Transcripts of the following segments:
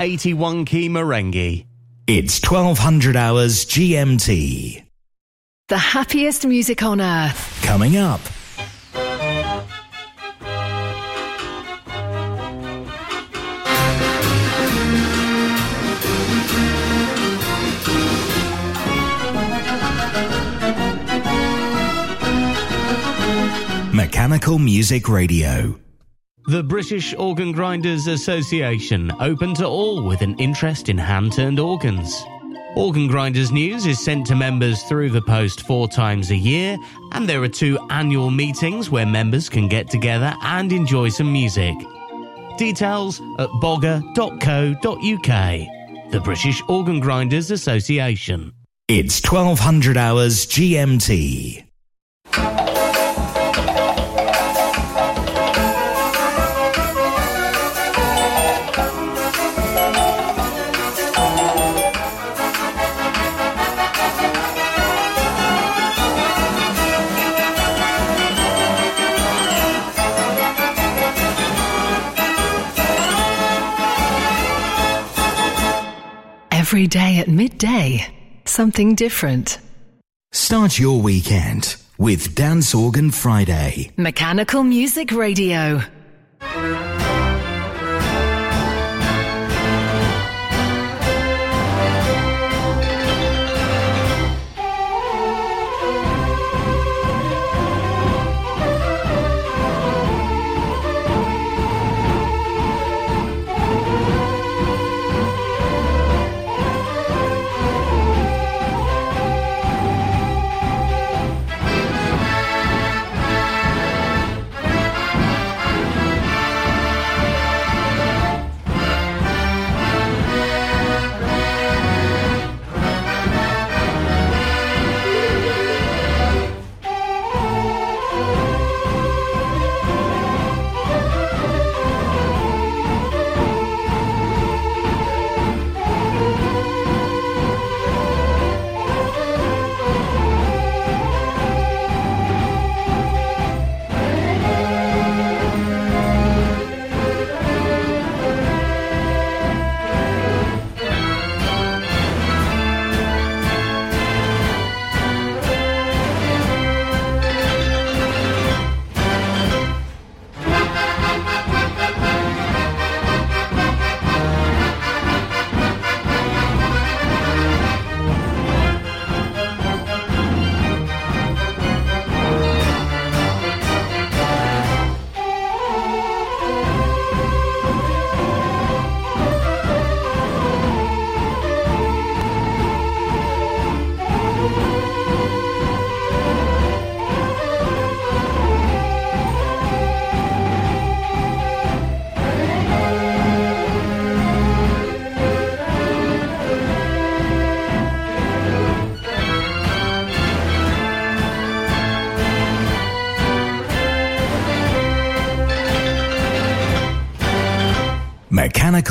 Nun's 81 key merengue. It's 1200 hours GMT. The happiest music on earth. Coming up. Mechanical Music Radio. The British Organ Grinders Association, open to all with an interest in hand turned organs. Organ Grinders News is sent to members through the post four times a year, and there are two annual meetings where members can get together and enjoy some music. Details at boga.co.uk. The British Organ Grinders Association. It's 1200 hours GMT. Every day at midday, something different. Start your weekend with Dance Organ Friday. Mechanical Music Radio.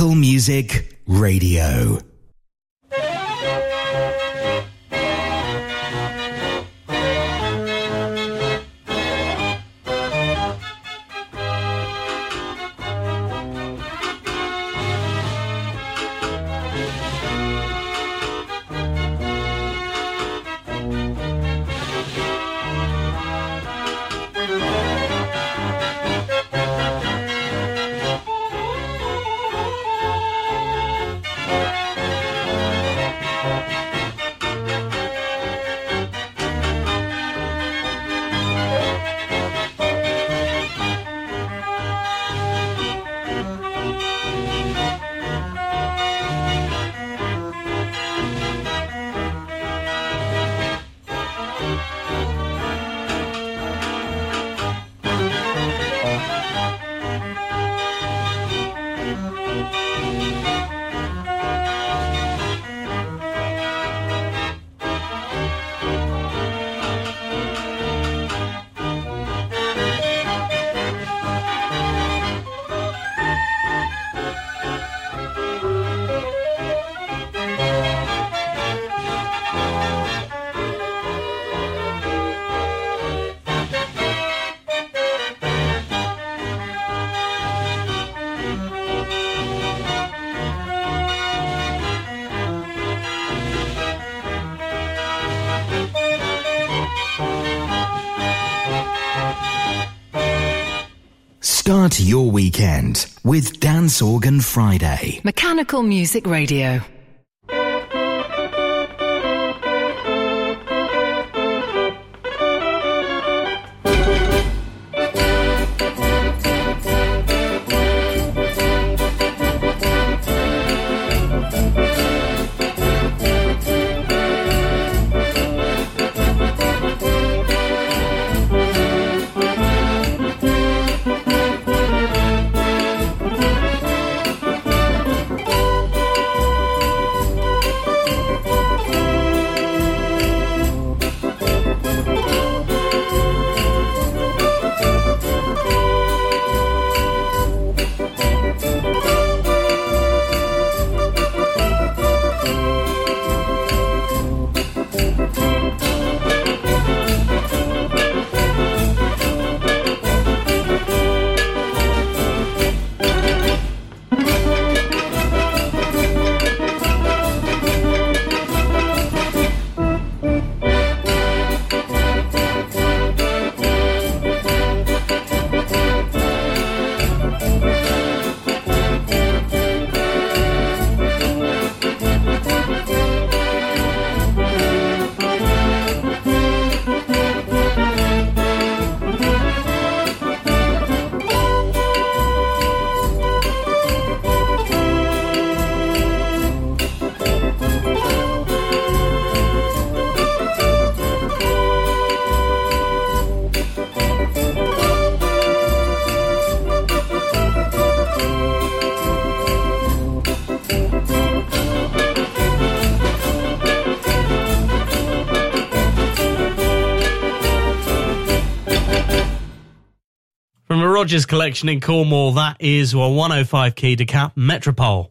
Music Radio. Your weekend with Dance Organ Friday. Mechanical Music Radio. Collection in Cornwall. That is a 105 key Decap Metropole.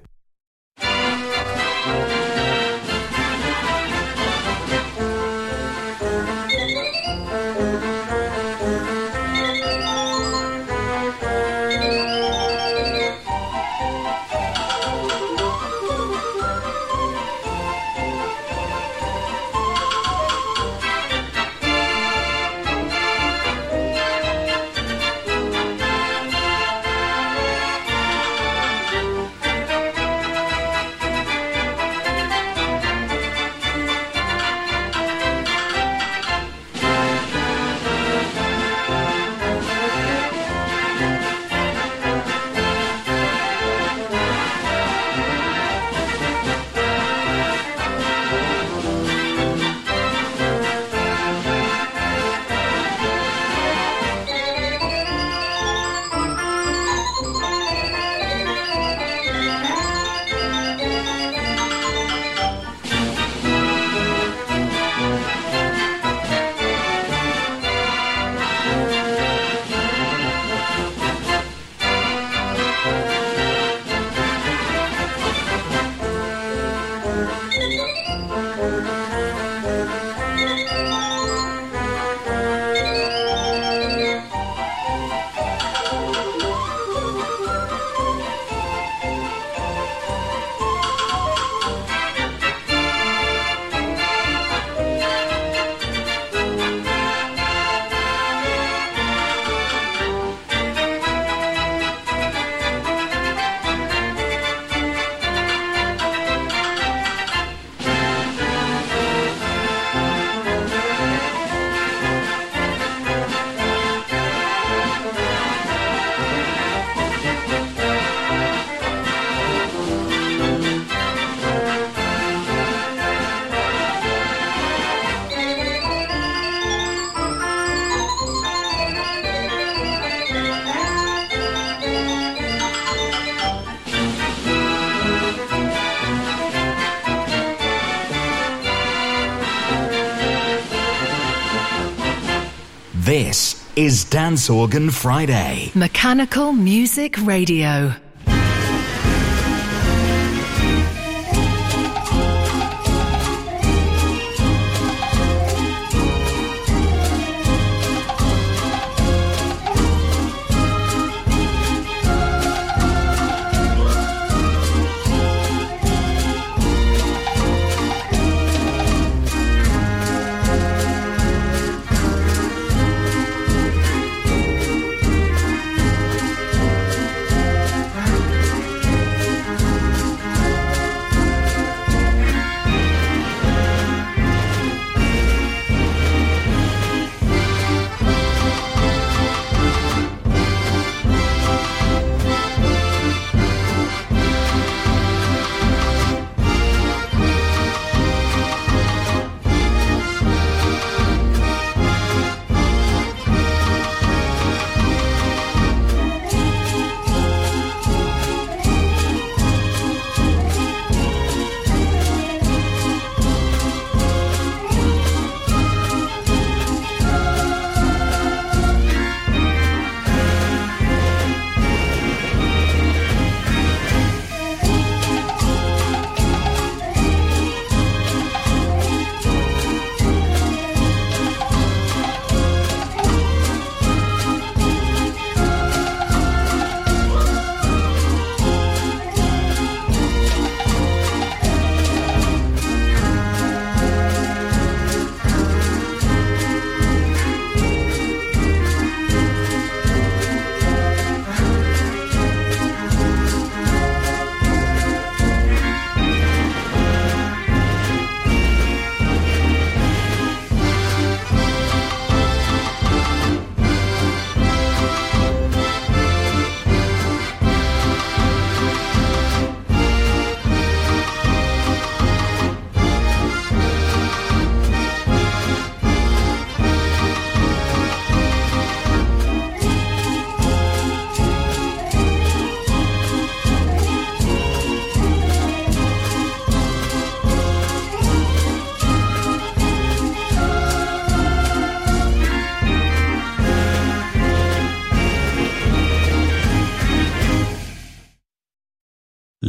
Dance Organ Friday. Mechanical Music Radio.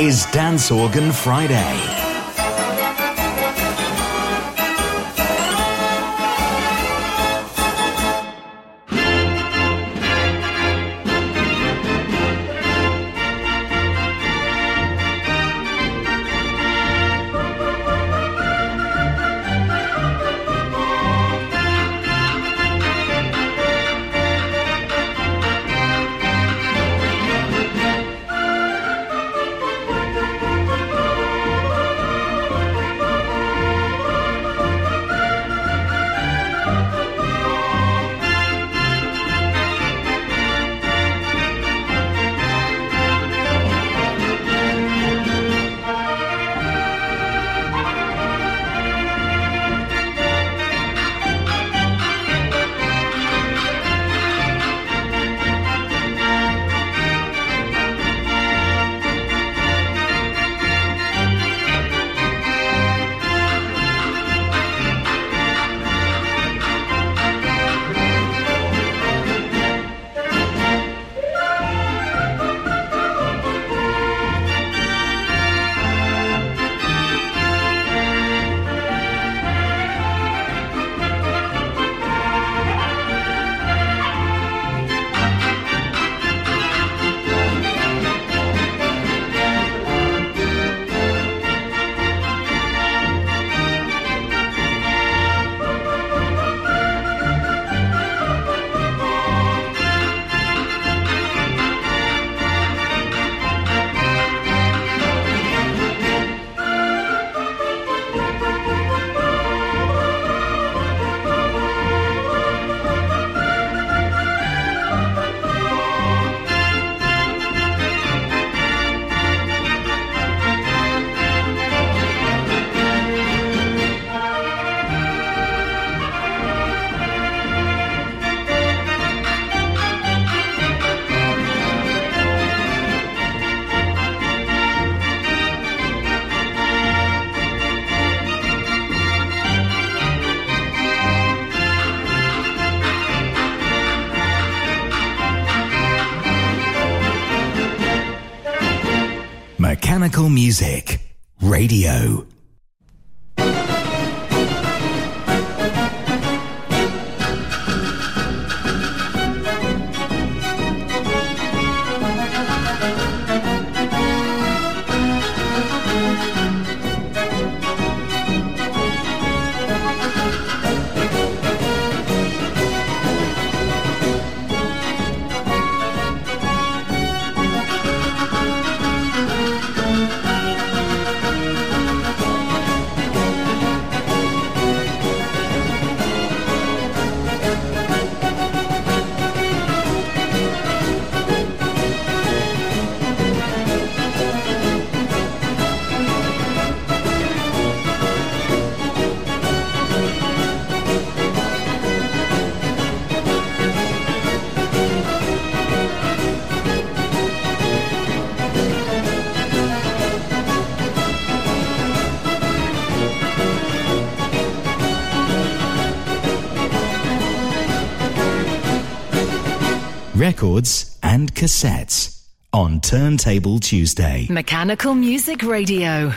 is Dance Organ Friday. Music Radio. Records and cassettes on Turntable Tuesday. Mechanical Music Radio.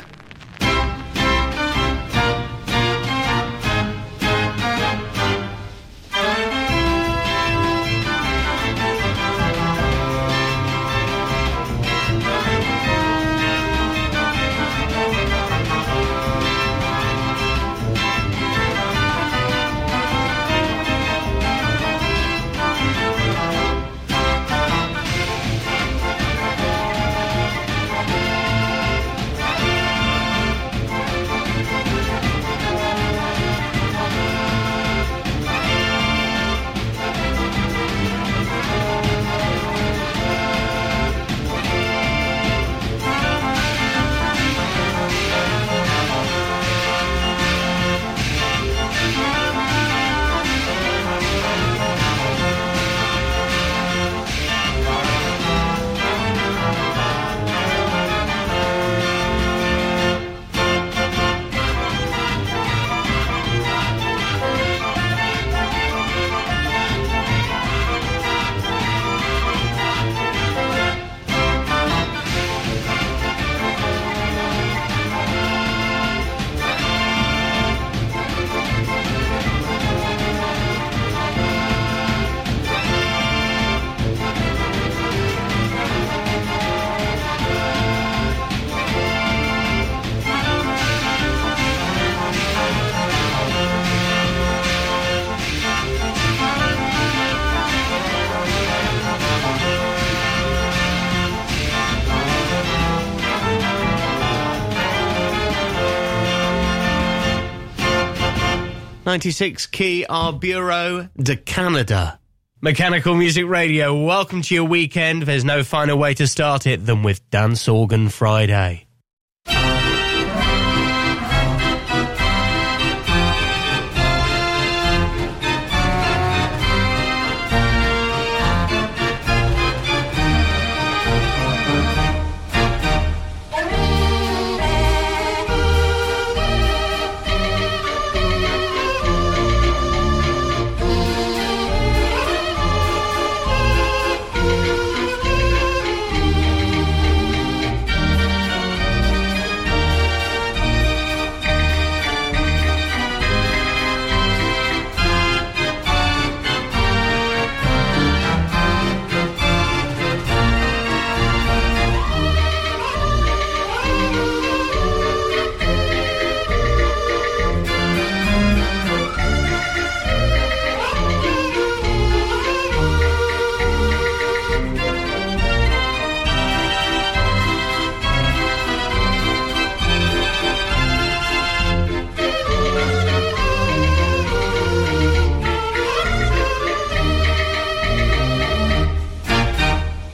Ninety-six key Bureau de Canada. Mechanical Music Radio, welcome to your weekend. There's no finer way to start it than with Dance Organ Friday.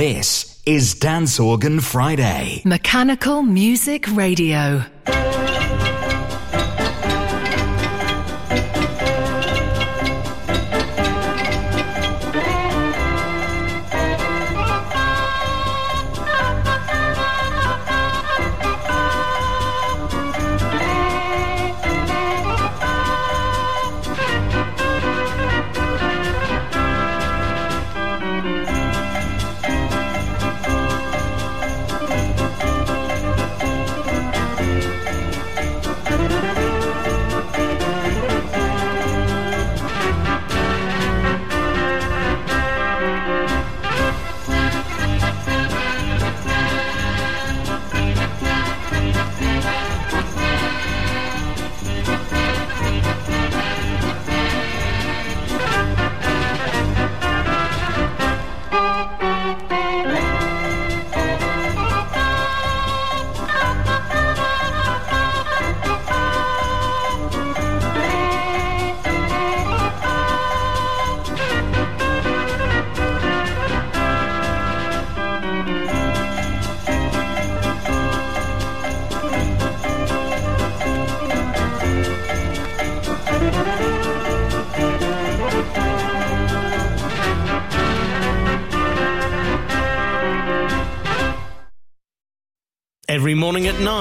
This is Dance Organ Friday. Mechanical Music Radio.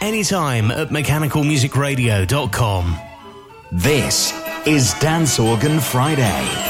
anytime at mechanicalmusicradio.com. This is Dance Organ Friday.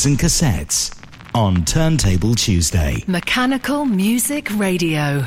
Records and cassettes on Turntable Tuesday. Mechanical Music Radio.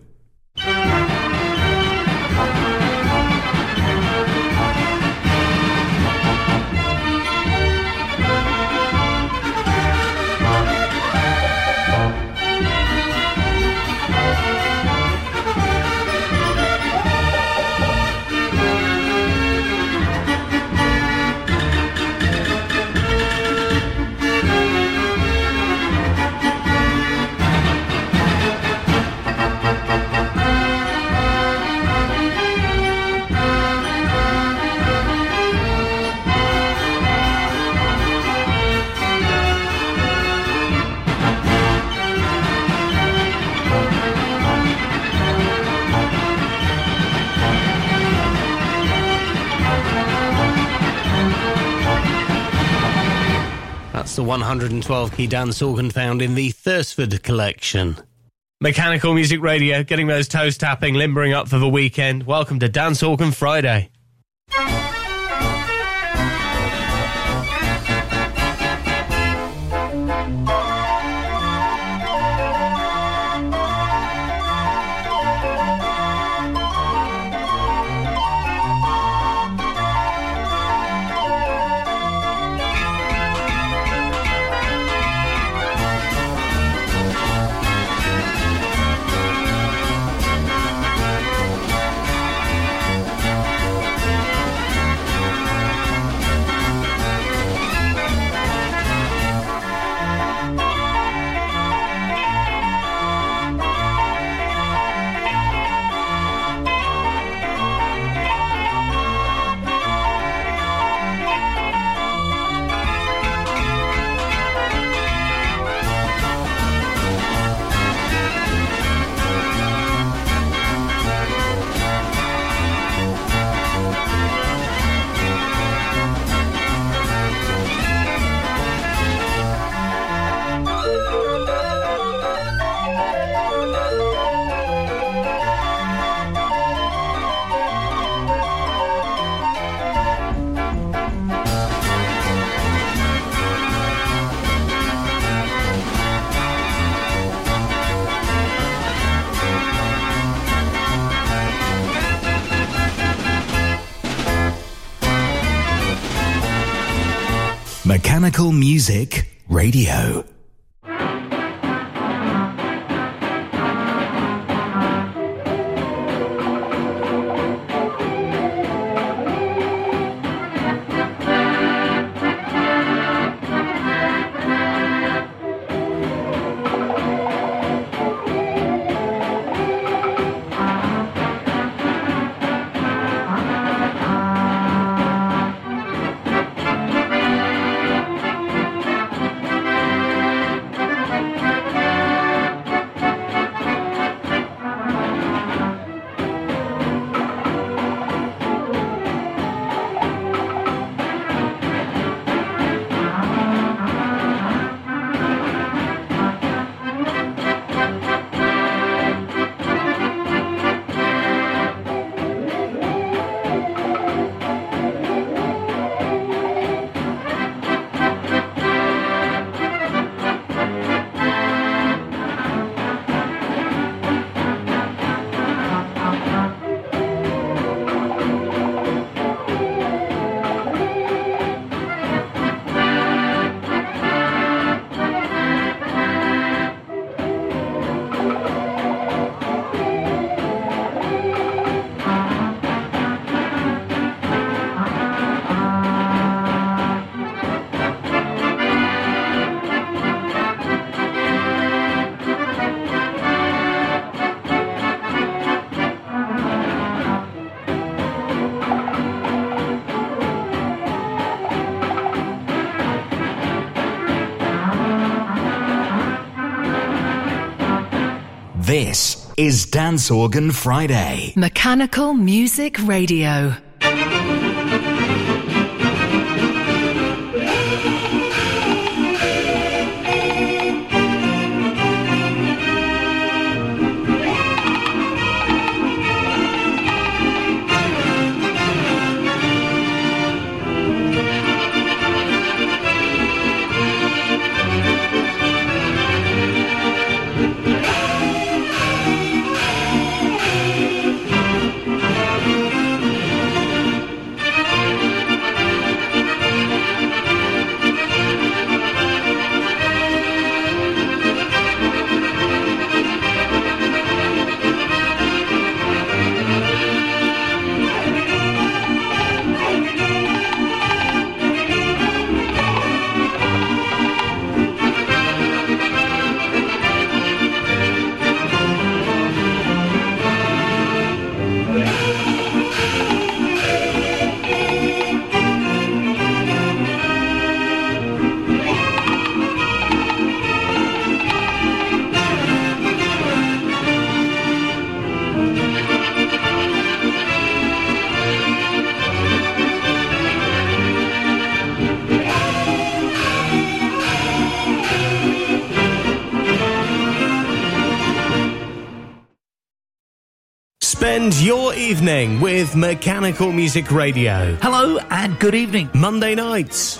112 key dance organ found in the Thursford collection. Mechanical Music Radio, getting those toes tapping, limbering up for the weekend. Welcome to Dance Organ Friday. Music Radio. This is Dance Organ Friday. Mechanical Music Radio. Evening with Mechanical Music Radio. Hello and good evening. Monday nights,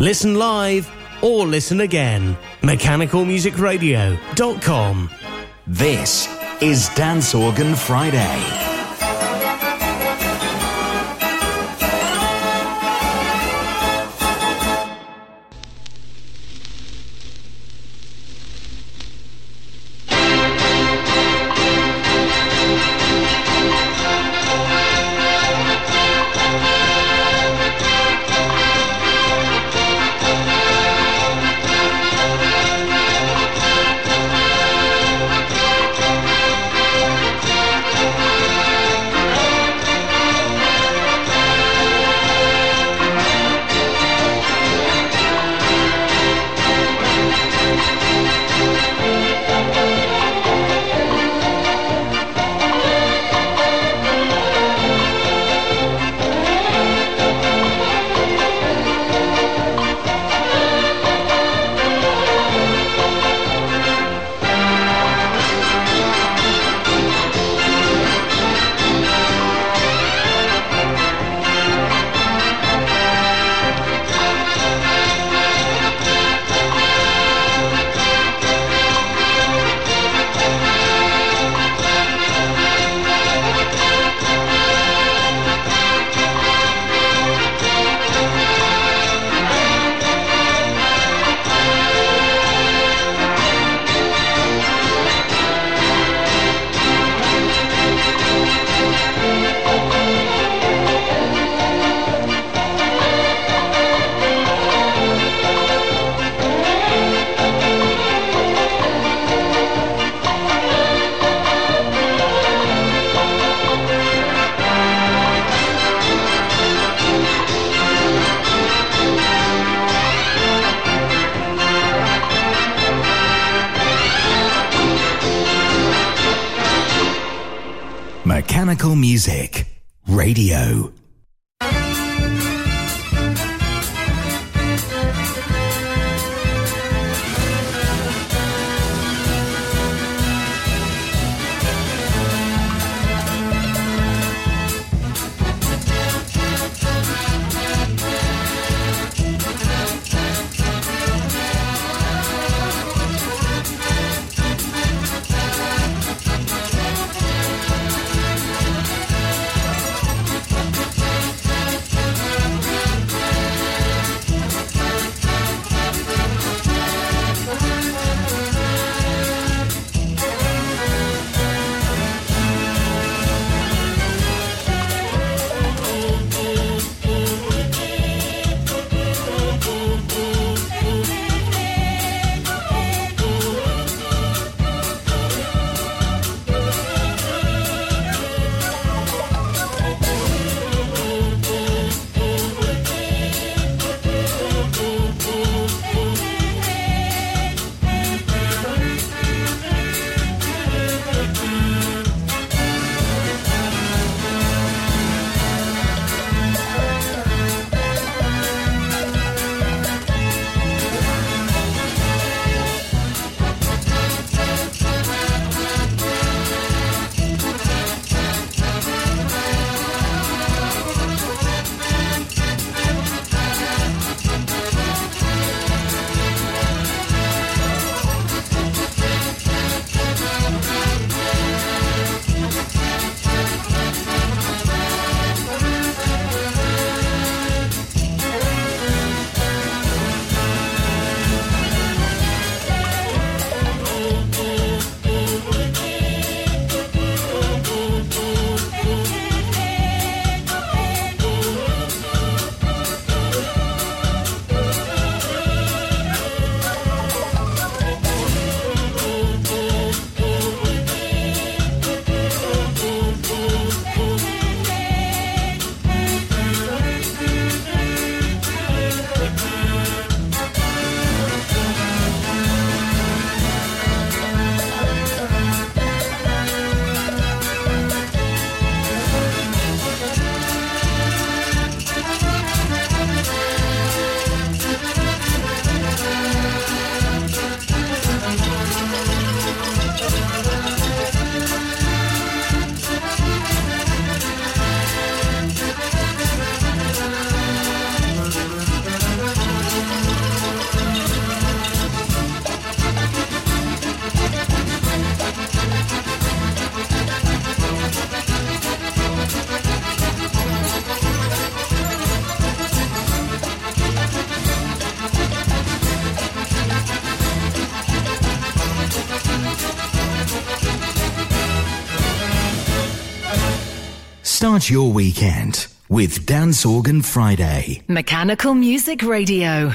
Listen live or listen again. MechanicalMusicRadio.com. This is Dance Organ Friday. Start your weekend with Dance Organ Friday. Mechanical Music Radio.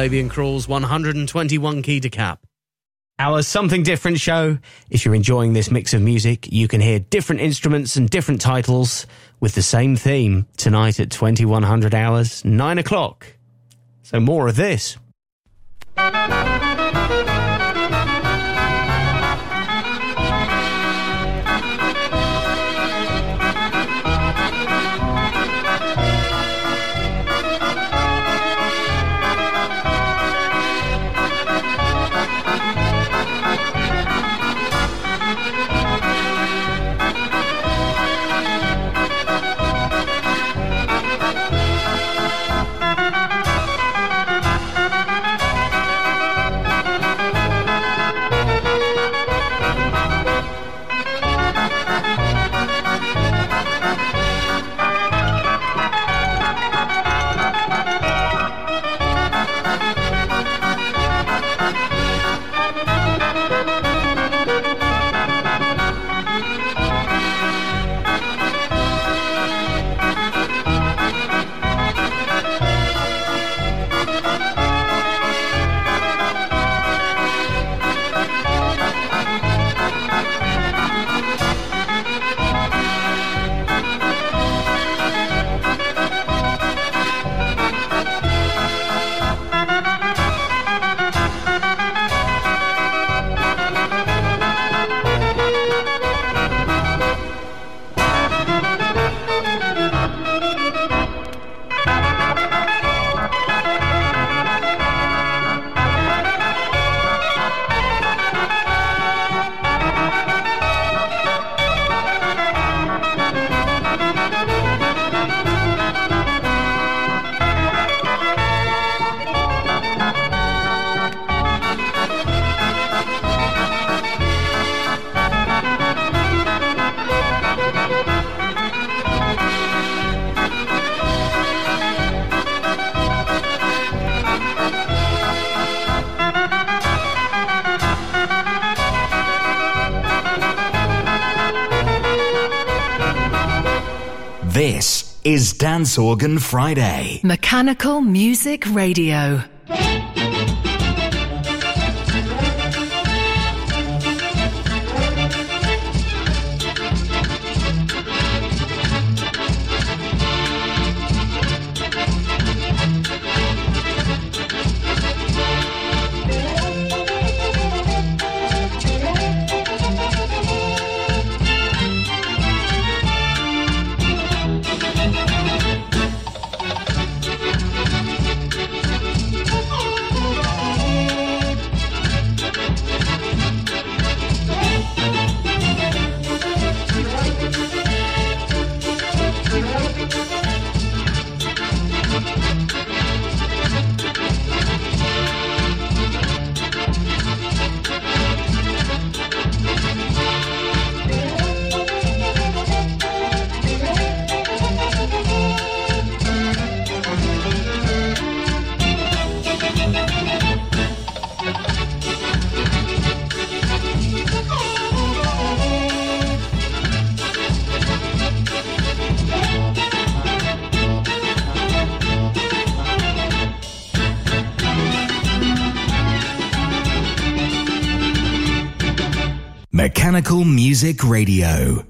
Fabian Crawl's 121 key Decap. Our Something Different show. If you're enjoying this mix of music, you can hear different instruments and different titles with the same theme tonight at 2100 hours, 9 o'clock. So more of this. This is Dance Organ Friday. Mechanical Music Radio. Music Radio.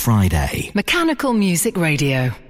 Friday. Mechanical Music Radio.